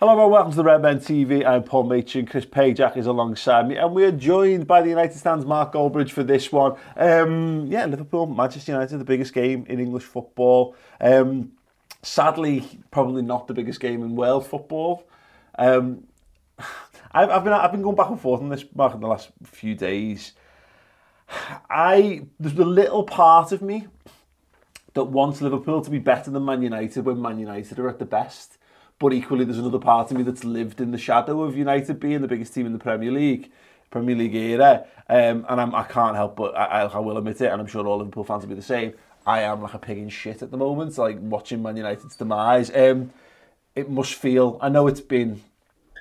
Hello and welcome to the Red Men TV. I'm Paul Machin. Chris Pajak is alongside me, and we are joined by the United Stands Mark Goldbridge for this one. Um, yeah, Liverpool, Manchester United, the biggest game in English football. Um, sadly, probably not the biggest game in world football. Um, I've, I've been I've been going back and forth on this Mark in the last few days. I there's a little part of me that wants Liverpool to be better than Man United when Man United are at the best. But equally, there's another part of me that's lived in the shadow of United being the biggest team in the Premier League, Premier League era. Um, and I'm, I can't help but, I, I will admit it, and I'm sure all Liverpool fans will be the same. I am like a pig in shit at the moment, like watching Man United's demise. Um, it must feel, I know it's been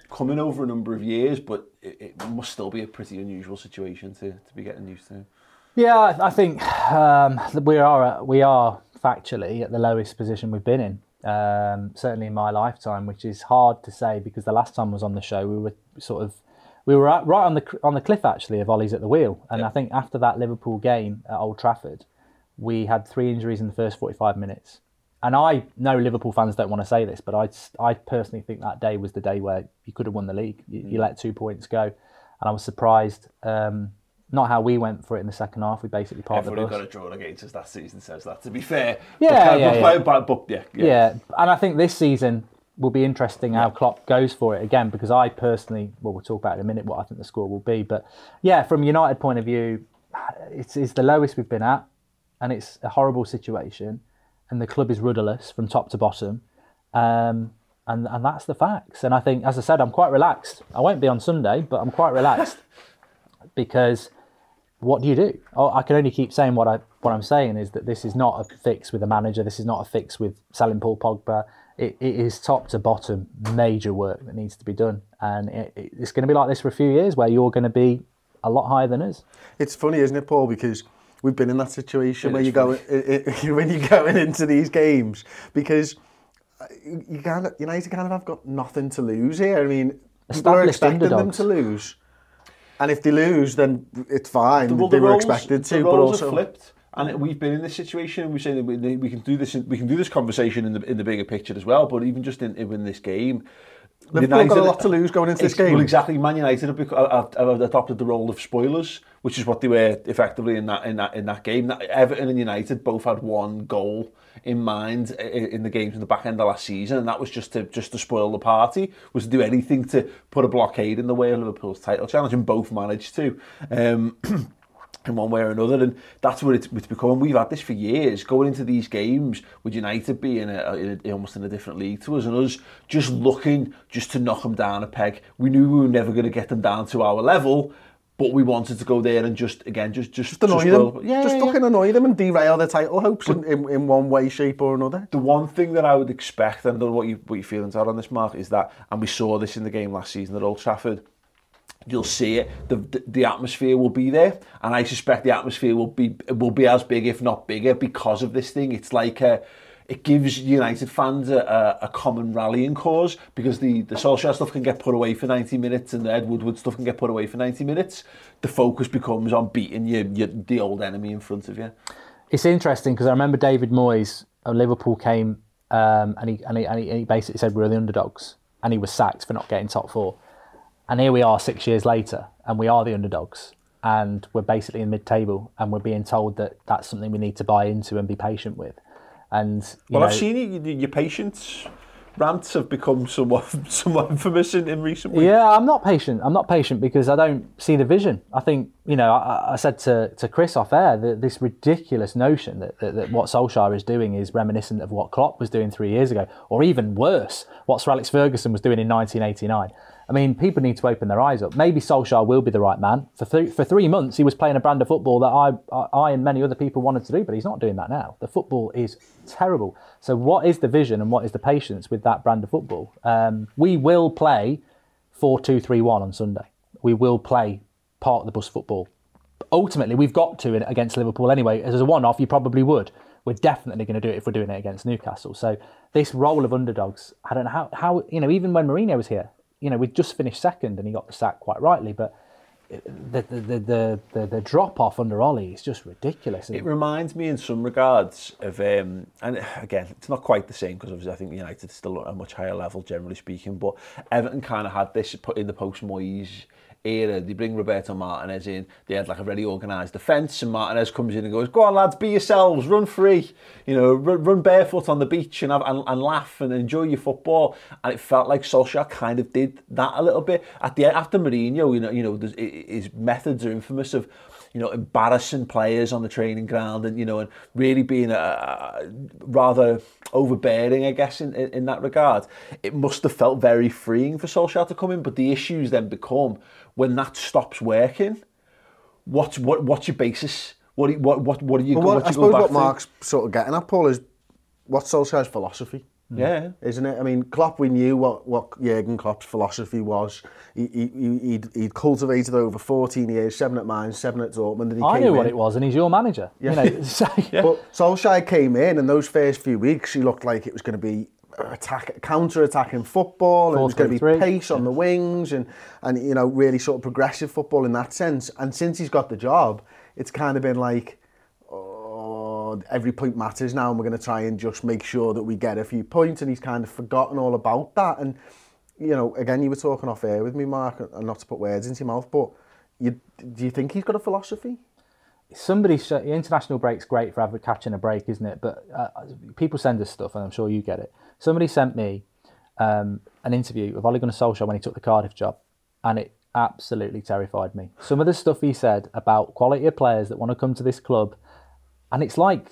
coming over a number of years, but it, it must still be a pretty unusual situation to, to be getting used to. Yeah, I think um, we are we are factually at the lowest position we've been in. Um, certainly in my lifetime, which is hard to say because the last time I was on the show, we were sort of we were at, right on the on the cliff actually of Ole's at the wheel, and I think after that Liverpool game at Old Trafford, we had three injuries in the first forty five minutes. And I know Liverpool fans don't want to say this, but I I personally think that day was the day where you could have won the league. You, you let two points go, and I was surprised. Um, not how we went for it in the second half. We basically parked Everyone the bus. got a draw against us that season says that, to be fair. Yeah, but, yeah, of- yeah. but, but, but, yeah, yeah. Yeah, and I think this season will be interesting how Klopp goes for it again because I personally, well, we'll talk about it in a minute what I think the score will be, but yeah, from United point of view, it's, it's the lowest we've been at, and it's a horrible situation, and the club is rudderless from top to bottom, um, and and that's the facts. And I think, as I said, I'm quite relaxed. I won't be on Sunday, but I'm quite relaxed because what do you do? Oh, I can only keep saying what I what I'm saying is that this is not a fix with a manager. This is not a fix with selling Paul Pogba. It, it is top to bottom major work that needs to be done, and it, it- it's going to be like this for a few years, where you're going to be a lot higher than us. It's funny, isn't it, Paul? Because we've been in that situation It where you go when you're going into these games because uh, you of United kind of have got nothing to lose here. I mean, Established expecting them to lose, And if they lose, then it's fine. The, well, they the were roles, expected to, but also flipped. And we've been in this situation, we say that we, we can do this. We can do this conversation in the in the bigger picture as well. But even just in in this game, Liverpool got a lot to lose going into this game. Well, exactly. Man United have, have, have adopted the role of spoilers, which is what they were effectively in that in that in that game. Everton and United both had one goal in mind in the games in the back end of last season, and that was just to just to spoil the party, was to do anything to put a blockade in the way of Liverpool's title challenge, and both managed to. Um, in one way or another, and that's what it's, it's become. We've had this for years, going into these games with United being a, in a, almost in a different league to us, and us just looking just to knock them down a peg. We knew we were never going to get them down to our level, but we wanted to go there and just again just just just annoy just them. Yeah, just yeah, fucking annoy them and derail their title hopes in, in, in one way, shape or another. The one thing that I would expect, and I don't know what you what your feelings are on this, Mark, is that, and we saw this in the game last season at Old Trafford. You'll see it. The, the the atmosphere will be there, and I suspect the atmosphere will be will be as big, if not bigger, because of this thing. It's like a it gives United fans a, a, common rallying cause because the the Solskjaer stuff can get put away for 90 minutes, and the Ed Woodward stuff can get put away for 90 minutes. The focus becomes on beating the old enemy in front of you. It's interesting because I remember David Moyes of Liverpool came um, and, he, and, he, and he basically said We're the underdogs, and he was sacked for not getting top four. And here we are six years later, and we are the underdogs, and we're basically in mid-table, and we're being told that that's something we need to buy into and be patient with. And you Well, know, I've seen you, you- your patience rants have become somewhat somewhat infamous in, in recent weeks. Yeah, I'm not patient. I'm not patient because I don't see the vision. I think, you know, I, I said to, to Chris off air that this ridiculous notion that, that, that what Solskjaer is doing is reminiscent of what Klopp was doing three years ago, or even worse, what Sir Alex Ferguson was doing in 1989. I mean, people need to open their eyes up. Maybe Solskjaer will be the right man. For, th- for three months, he was playing a brand of football that I, I, I and many other people wanted to do, but he's not doing that now. The football is terrible. So, what is the vision and what is the patience with that brand of football? Um, we will play 4 2 3 1 on Sunday. We will play part of the bus football. Ultimately, we've got to in- against Liverpool anyway. As a one off, you probably would. We're definitely going to do it if we're doing it against Newcastle. So, this role of underdogs, I don't know how, how you know, even when Mourinho was here, you know, we just finished second and he got the sack quite rightly, but the, the, the, the, the, the drop off under Ole is just ridiculous. It reminds me in some regards of, um, and again, it's not quite the same because obviously I think United is still at a much higher level, generally speaking, but Everton kind of had this put in the post-Moyes era. They bring Roberto Martinez in, they had like a very organised defence, and Martinez comes in and goes, go on lads, be yourselves, run free, you know, run, run barefoot on the beach and, have, and, and laugh and enjoy your football. And it felt like Solskjaer kind of did that a little bit. At the After Mourinho, you know, you know his methods are infamous of, you know, embarrassing players on the training ground and, you know, and really being a, a rather overbearing, I guess, in, in, in that regard. It must have felt very freeing for Solskjaer to come in, but the issues then become when that stops working, what's, what, what's your basis? What, you- what, what, what are you, But go- what, what I you suppose go back what to? Mark's sort of getting at, Paul, is what's Solskjaer's philosophy? Mm. Yeah. Isn't it? I mean, Klopp, we knew what, what Jurgen Klopp's philosophy was. He, he, he- he'd, he'd cultivated over 14 years, seven at Mainz, seven at Dortmund, and he I came knew what it was, and he's your manager. You know, so, But Solskjaer came in, and those first few weeks, he looked like it was going to be attack, counter-attacking football, and it was going to be 4-3-3. pace on the wings, and and you know really sort of progressive football in that sense. And since he's got the job, it's kind of been like. Oh, every point matters now, and we're going to try and just make sure that we get a few points. And he's kind of forgotten all about that. And you know, again, you were talking off air with me, Mark, and not to put words into your mouth, but you, do you think he's got a philosophy? Somebody sh- international break's great for having catching a break, isn't it? But uh, people send us stuff, and I'm sure you get it. Somebody sent me um, an interview of Ole Gunnar Solskjaer when he took the Cardiff job, and it absolutely terrified me. Some of the stuff he said about quality of players that want to come to this club, and it's like.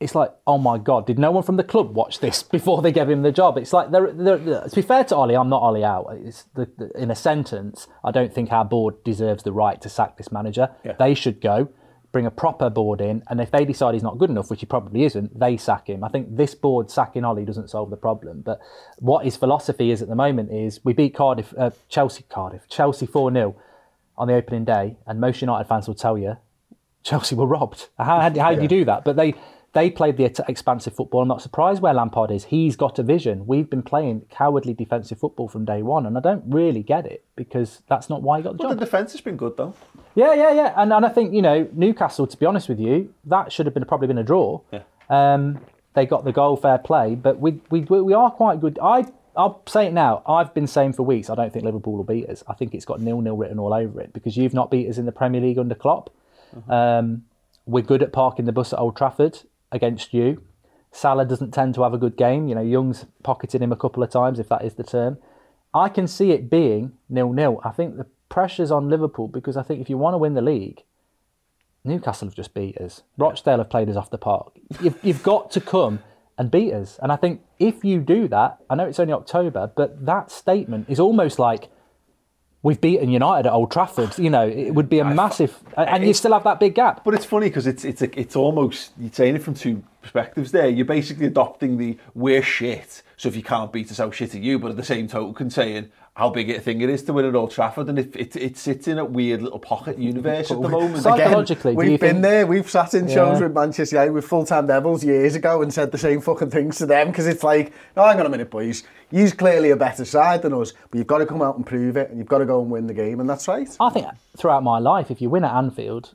It's like, oh my God, did no one from the club watch this before they gave him the job? It's like, they're, they're, to be fair to Ole, I'm not Ole out. It's the, the, in a sentence, I don't think our board deserves the right to sack this manager. They should go, bring a proper board in, and if they decide he's not good enough, which he probably isn't, they sack him. I think this board sacking Ole doesn't solve the problem. But what his philosophy is at the moment is we beat Cardiff, uh, Chelsea, Cardiff, Chelsea 4 0 on the opening day, and most United fans will tell you Chelsea were robbed. How, how, how do you do that? But they they played the expansive football. I'm not surprised where Lampard is. He's got a vision. We've been playing cowardly defensive football from day one, and I don't really get it because that's not why he got the But job. the defence has been good though. Yeah, yeah, yeah. And, and I think, you know, Newcastle, to be honest with you, that should have been probably been a draw. Yeah. Um, they got the goal fair play, but we, we, we are quite good. I, I'll say it now. I've been saying for weeks, I don't think Liverpool will beat us. I think it's got nil-nil written all over it because you've not beat us in the Premier League under Klopp. Um, we're good at parking the bus at Old Trafford against you. Salah doesn't tend to have a good game. You know, Young's pocketed him a couple of times, if that is the term. I can see it being nil-nil. I think the pressure's on Liverpool because I think if you want to win the league, Newcastle have just beat us. Rochdale have played us off the park. You've, you've got to come and beat us. And I think if you do that, I know it's only October, but that statement is almost like we've beaten United at Old Trafford. You know, it would be a massive, and you still have that big gap. But it's funny because it's it's a, it's almost you're saying it from two perspectives. There, you're basically adopting the we're shit. So if you can't beat us, how shit are you? But at the same token, saying how big a thing it is to win at Old Trafford, and it it, it sits in a weird little pocket universe at the moment. Psychologically, do we've been think- there. We've sat in shows Yeah. with Manchester United with full-time Devils years ago and said the same fucking things to them because it's like, oh, hang on a minute, boys. You're clearly a better side than us, but you've got to come out and prove it, and you've got to go and win the game, and that's right. I think throughout my life, if you win at Anfield,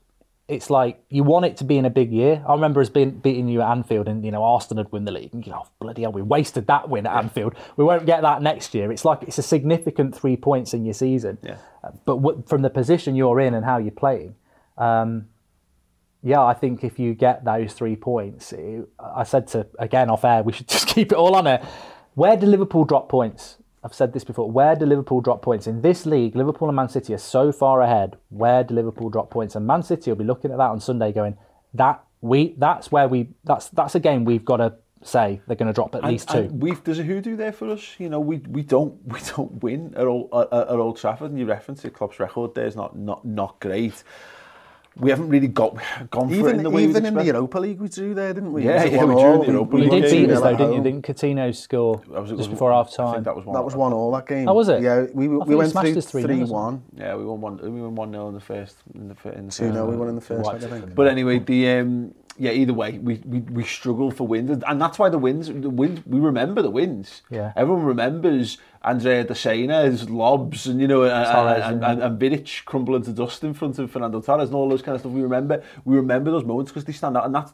it's like you want it to be in a big year. I remember us being beating you at Anfield, and you know Arsenal had win the league. And you know, oh, bloody hell, we wasted that win at Anfield. We won't get that next year. It's like it's a significant three points in your season. Yeah. Uh, But what, from the position you're in and how you're playing, um, yeah, I think if you get those three points, it, I said to again off air, we should just keep it all on it. Where do Liverpool drop points? I've said this before. Where do Liverpool drop points in this league? Liverpool and Man City are so far ahead. Where do Liverpool drop points? And Man City will be looking at that on Sunday, going, "That we, that's where we, that's that's a game we've got to say they're going to drop at And- least two." we've there's a hoodoo there for us. You know, we we don't we don't win at all at, at Old Trafford. And you reference it, Klopp's record there is not not not great. We haven't really got gone for it Even, in the way even in the. Europa League we drew there, didn't we? Yeah, Was yeah, we drew in the Europa you League did game, beat us though, didn't you? Didn't Coutinho score was- just was- before half time? that was one. That was one all that game. Oh, was it? Yeah, we, I we went through us 3-0 or three one. Yeah, we won one. We won one 0 in the first. In the, fir- in the Two first. 0 we won in the first Right. I think. But anyway, the um, yeah, either way, we, we, we struggle for wins. And that's why the wins, the wins we remember the wins. Yeah. Everyone remembers Andrea Desena's lobs and, you know, Torres, and, and, and, and Vidic crumbling to dust in front of Fernando Torres and all those kind of stuff. We remember, we remember those moments because they stand out. And that's,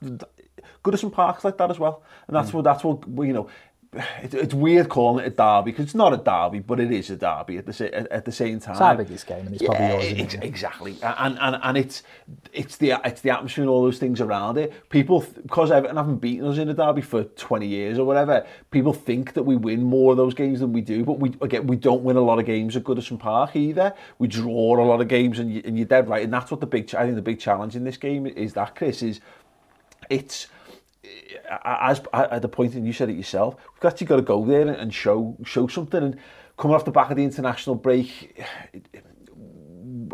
Goodison Park's like that as well. And that's mm. what, that's what, you know, It, it's weird calling it a derby because it's not a derby, but it is a derby at the at, at the same time. It's our biggest game, and it's probably yours, isn't ex- it? Exactly, and and and it's it's the it's the atmosphere and all those things around it. People, because Everton haven't beaten us in a derby for twenty years or whatever, people think that we win more of those games than we do. But we again, we don't win a lot of games at Goodison Park either. We draw a lot of games, and, you, and you're dead right. And that's what the big I think the big challenge in this game is that Chris is it's as at the point, and you said it yourself, we've actually got to go there and show show something. And coming off the back of the international break,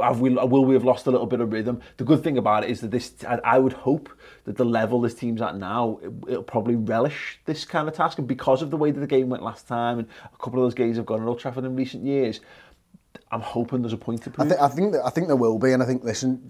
have we will we have lost a little bit of rhythm? The good thing about it is that this I would hope that the level this team's at now it, it'll probably relish this kind of task. And because of the way that the game went last time and a couple of those games have gone at Old Trafford in recent years I'm hoping there's a point to prove. I, I think that, I think there will be. And I think listen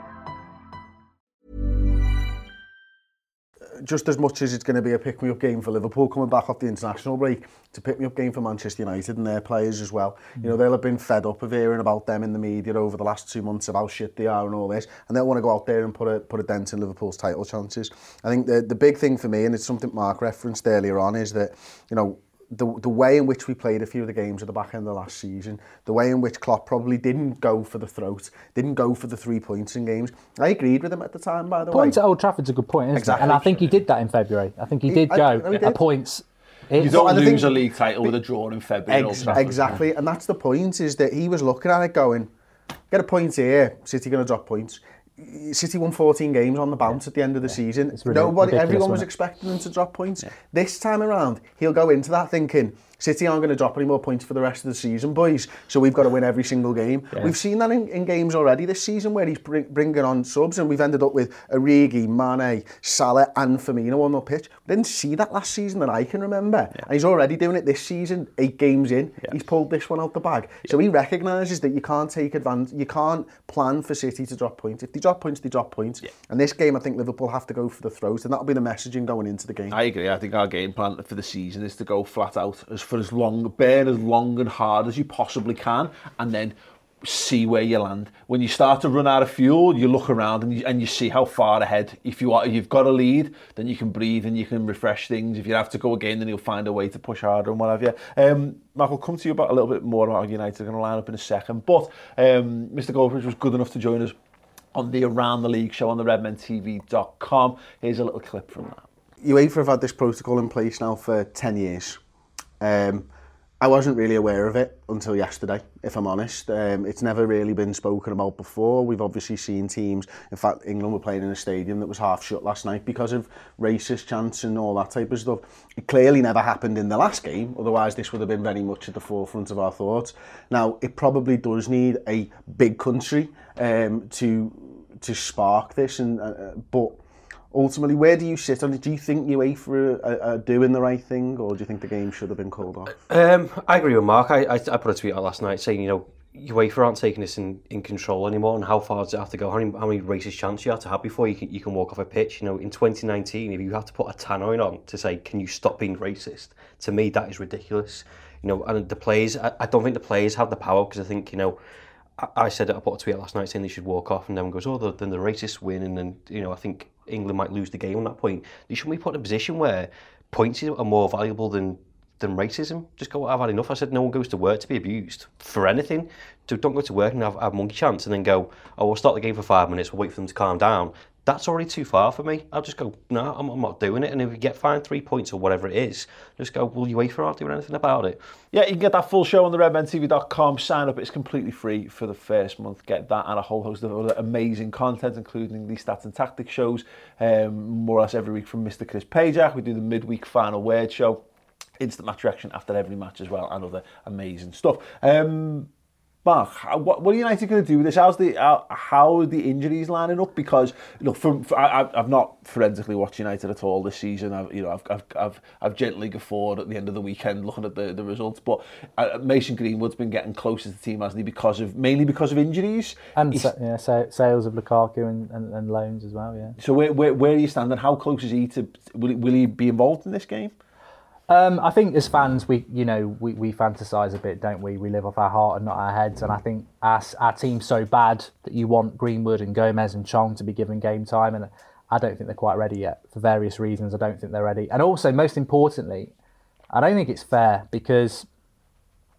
just as much as it's going to be a pick-me-up game for Liverpool coming back off the international break, it's a pick-me-up game for Manchester United and their players as well. Mm. You know, they'll have been fed up of hearing about them in the media over the last two months, about shit they are and all this, and they'll want to go out there and put a, put a dent in Liverpool's title chances. I think the, the big thing for me, and it's something Mark referenced earlier on, is that, you know, the, the way in which we played a few of the games at the back end of the last season, the way in which Klopp probably didn't go for the throat, didn't go for the three points in games. I agreed with him at the time, by the Point way. at Old Trafford's a good point, isn't Exactly. it? And I think he did that in February. I think he He- did I- go no, he at did. points. you don't and I lose think- a league title with a draw in February. Ex- Trafford. exactly, and that's the point, is that he was looking at it going, get a point here, City going to drop points. City won 14 games on the bounce at the end of the season. It's Nobody, ridiculous, everyone was expecting them to drop points. This time around, he'll go into that thinking, City aren't going to drop any more points for the rest of the season, boys. So we've got to win every single game. Yeah. We've seen that in, in games already this season where he's bring, bringing on subs, and we've ended up with Origi, Mane, Salah, and Firmino on the pitch. We didn't see that last season that I can remember, and he's already doing it this season. Eight games in, he's pulled this one out the bag. So he recognises that you can't take advantage, you can't plan for City to drop points. If they drop points, they drop points. And this game, I think Liverpool have to go for the throat, and that'll be the messaging going into the game. I agree. I think our game plan for the season is to go flat out as for as long, burn as long and hard as you possibly can, and then see where you land. When you start to run out of fuel, you look around and you, and you see how far ahead. If you are, if you've got a lead, then you can breathe and you can refresh things. If you have to go again, then you'll find a way to push harder and what have you. Um, Mark, we'll come to you about a little bit more about United. going to line up in a second. But um, Mr Goldbridge was good enough to join us on the Around the League show on the redmentv.com. Here's a little clip from that. UEFA have had this protocol in place now for 10 years. Um, I wasn't really aware of it until yesterday, if I'm honest. Um, it's never really been spoken about before. We've obviously seen teams, in fact, England were playing in a stadium that was half shut last night because of racist chants and all that type of stuff. It clearly never happened in the last game, otherwise this would have been very much at the forefront of our thoughts. Now, it probably does need a big country um, to to spark this, and uh, but ultimately, where do you sit on it? Do you think UEFA are, are, doing the right thing, or do you think the game should have been called off? Um, I agree with Mark. I, I, I put a tweet out last night saying, you know, UEFA aren't taking this in, in control anymore, and how far does it have to go? How many, how many racist chants you have to have before you can you can walk off a pitch? You know, in 2019, if you have to put a tannoy on to say, can you stop being racist? To me, that is ridiculous. You know, and the players, I, I don't think the players have the power because I think, you know, I, said I put a tweet last night saying they should walk off, and everyone goes, oh, the, then the racists win, and then, you know, I think England might lose the game on that point. They shouldn't be put in a position where points are more valuable than than racism. Just go, I've had enough. I said no one goes to work to be abused for anything. So don't go to work and have, have monkey chance and then go, oh, we'll start the game for five minutes, we'll wait for them to calm down. That's already too far for me. I'll just go, no, I'm, I'm not doing it. And if we get fined three points or whatever it is, just go, well, UEFA aren't doing anything about it. Yeah, you can get that full show on the redmentv.com. Sign up, it's completely free for the first month. Get that and a whole host of other amazing content, including the stats and tactics shows, um, more or less every week from Mr. Chris Pajak. We do the midweek final word show, instant match reaction after every match as well, and other amazing stuff. Um, Mark, how, what, what are United going to do with this? How's the how, how are the injuries lining up? Because look, from, for, I, I've not forensically watched United at all this season. I've you know I've I've I've, I've gently guffawed at the end of the weekend looking at the, the results. But uh, Mason Greenwood's been getting closer to the team, hasn't he? Because of mainly because of injuries and He's, yeah, sales of Lukaku and, and, and loans as well. Yeah. So where, where where are you standing? How close is he to will, will he be involved in this game? Um, I think as fans, we you know we, we fantasize a bit, don't we? We live off our heart and not our heads, and I think our our team's so bad that you want Greenwood and Gomes and Chong to be given game time, and I don't think they're quite ready yet for various reasons. I don't think they're ready, and also most importantly, I don't think it's fair because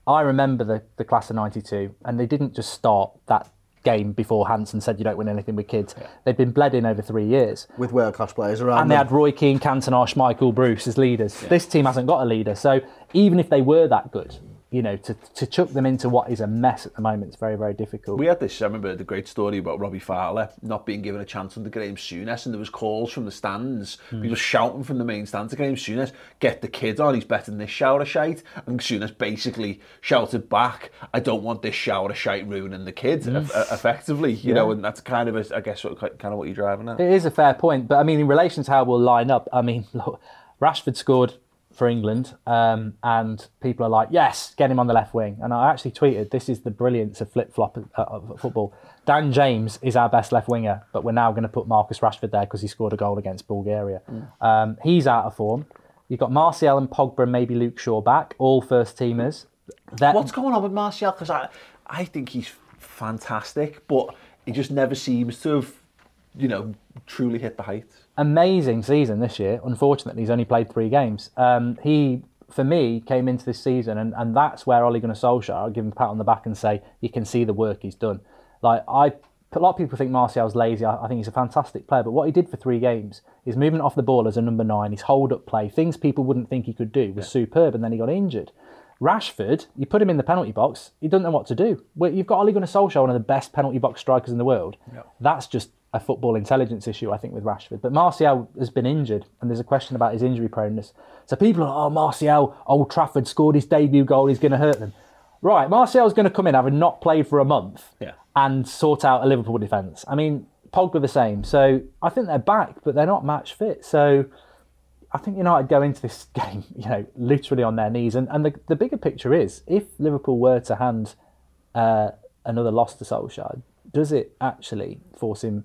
I remember the the class of '92, and they didn't just start that game before Hansen said you don't win anything with kids. They've been bled in over three years. With world class players around And they had Roy Keane, Cantona, Schmeichel, Bruce as leaders. This team hasn't got a leader. So even if they were that good, you know, to, to chuck them into what is a mess at the moment is very, very difficult. We had this, I remember the great story about Robbie Fowler not being given a chance under Graham Souness and there was calls from the stands, Hmm. people shouting from the main stand to Graham Souness, get the kid on, he's better than this shower shite. And Souness basically shouted back, I don't want this shower shite ruining the kid, Hmm. eff- effectively, you Yeah. know, and that's kind of, a, I guess, what, kind of what you're driving at. It is a fair point, but I mean, in relation to how we'll line up, I mean, look, Rashford scored for England, um, and people are like, "Yes, get him on the left wing." And I actually tweeted, "This is the brilliance of flip flop uh, of football." Dan James is our best left winger, but we're now going to put Marcus Rashford there because he scored a goal against Bulgaria. Um, he's out of form. You've got Martial and Pogba and maybe Luke Shaw back, all first teamers. That- What's going on with Martial? Because I, I think he's fantastic, but he just never seems to have, you know, truly hit the heights. Amazing season this year. Unfortunately, he's only played three games. Um, he, for me, came into this season, and, and that's where Ole Gunnar Solskjaer, I'll give him a pat on the back and say, you can see the work he's done. Like, I, a lot of people think Martial's lazy. I, I think he's a fantastic player, but what he did for three games, his movement off the ball as a number nine, his hold up play, things people wouldn't think he could do, was superb, and then he got injured. Rashford, you put him in the penalty box, he doesn't know what to do. Well, You've got Ole Gunnar Solskjaer, one of the best penalty box strikers in the world. That's just a football intelligence issue, I think, with Rashford. But Martial has been injured, and there's a question about his injury proneness. So people are, oh, Martial, Old Trafford scored his debut goal, he's going to hurt them. Right, Martial's going to come in having not played for a month Yeah. and sort out a Liverpool defence. I mean, Pogba the same. So I think they're back, but they're not match fit. So I think United go into this game, you know, literally on their knees. And, and the, the bigger picture is if Liverpool were to hand uh, another loss to Solskjaer, does it actually force him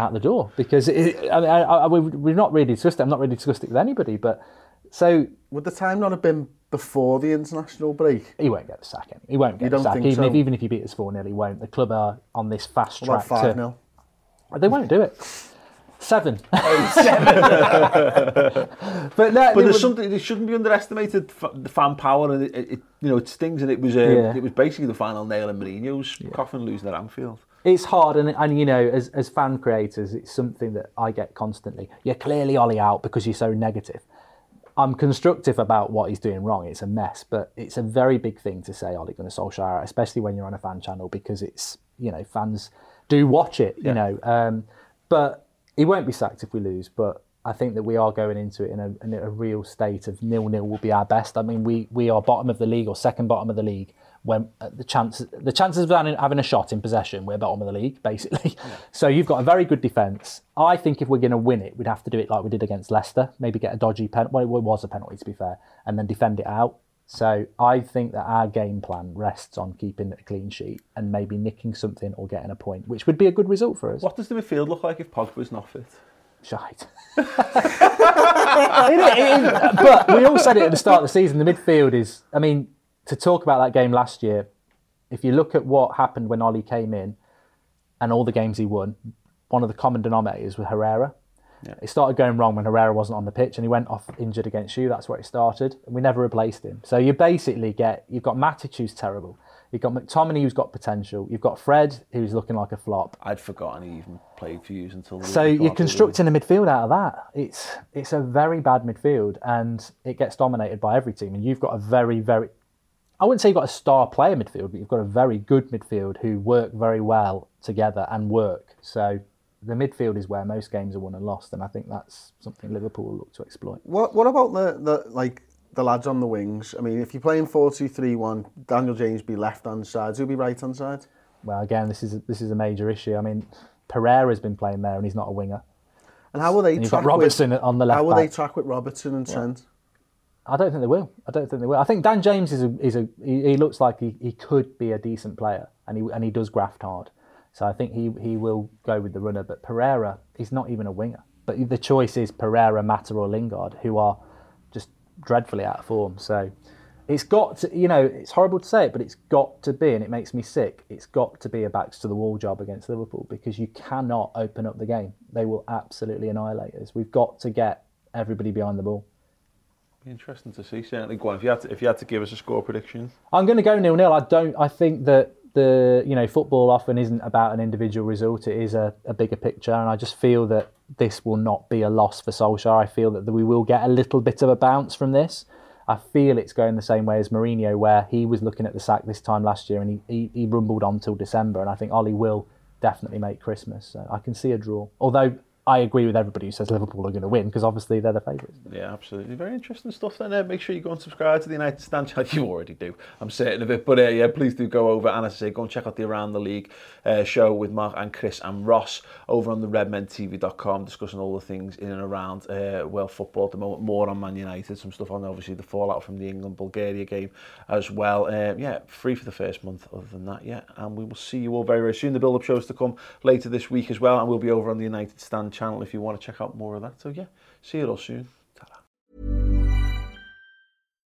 out the door? Because it, I mean, I, I, we- we've not really discussed it. I'm not really discussed it with anybody. But so Would the time not have been before the international break? he won't get the sack. He won't get You the sack. Even so? if even if he beat us 4 0, he won't. The club are on this fast track 5 0? They won't do it. Seven. but no, But there's would- something it shouldn't be underestimated. The fan power and it, it, you know it stings and it was uh, Yeah. it was basically the final nail in Mourinho's coffin losing at Anfield. It's hard and, and you know as, as fan creators it's something that i get constantly. You're clearly Ole out because you're so negative. I'm constructive about what he's doing wrong. It's a mess but it's a very big thing to say Ole Gunnar Solskjaer out, especially when you're on a fan channel because it's you know fans do watch it you know um, but he won't be sacked if we lose but I think that we are going into it in a, in a real state of nil nil will be our best. I mean, we, we are bottom of the league or second bottom of the league when uh, the chances the chances of having, having a shot in possession, we're bottom of the league basically. So you've got a very good defence. I think if we're going to win it, we'd have to do it like we did against Leicester. Maybe get a dodgy penalty. Well, it was a penalty to be fair, and then defend it out. So I think that our game plan rests on keeping a clean sheet and maybe nicking something or getting a point, which would be a good result for us. What does the midfield look like if Pogba's not fit? Shite. It it is- but we all said it at the start of the season. The midfield is. I mean, to talk about that game last year, if you look at what happened when Ole came in, and all the games he won, one of the common denominators was Herrera. It started going wrong when Herrera wasn't on the pitch, and he went off injured against you. That's where it started, and we never replaced him. So you basically get you've got Matic who's terrible, you've got McTominay who's got potential, you've got Fred who's looking like a flop, I'd forgotten he even played for you until. the so you're constructing a midfield out of that. It's it's a very bad midfield, and it gets dominated by every team. And you've got a very very, I wouldn't say you've got a star player midfield, but you've got a very good midfield who work very well together and work. So the midfield is where most games are won and lost, and I think that's something Liverpool will look to exploit. What What about the, the like the lads on the wings? I mean, if you're playing 4-2-3-1, Daniel James be left hand side, who'll be right hand side? Well, again, this is this is a major issue. I mean, Pereira's been playing there, and he's not a winger. And how will they And you've track got Robertson with, on the left How will they track with Robertson and Trent? I don't think they will. I don't think they will. I think Dan James is a is a he, he looks like he, he could be a decent player and he and he does graft hard. So I think he he will go with the runner. But Pereira, he's not even a winger. But the choice is Pereira, Mata, or Lingard, who are just dreadfully out of form. So it's got to you know it's horrible to say it, but it's got to be, and it makes me sick. It's got to be a backs to the wall job against Liverpool because you cannot open up the game. They will absolutely annihilate us. We've got to get everybody behind the ball. Be interesting to see. Certainly, go on. If you had to, if you had to give us a score prediction, I'm going to go nil nil. I don't. I think that the you know football often isn't about an individual result. It is a, a bigger picture, and I just feel that this will not be a loss for Solskjaer. I feel that we will get a little bit of a bounce from this. I feel it's going the same way as Mourinho, where he was looking at the sack this time last year, and he, he, he rumbled on till December. And I think Ole will definitely make Christmas. So I can see a draw. Although I agree with everybody who says Liverpool are going to win because obviously they're the favourites. Yeah, absolutely. Very interesting stuff then. Uh, make sure you go and subscribe to the United Stand channel. You already do, I'm certain of it. But uh, yeah, please do go over and as I say, go and check out the Around the League uh, show with Mark and Chris and Ross over on the redmentv.com discussing all the things in and around uh, well football at the moment. More on Man United, some stuff on obviously the fallout from the England-Bulgaria game as well. Um, yeah, free for the first month other than that, yeah. And we will see you all very, very soon. The build-up shows to come later this week as well and we'll be over on the United Stand channel if you want to check out more of that. So yeah, see you all soon.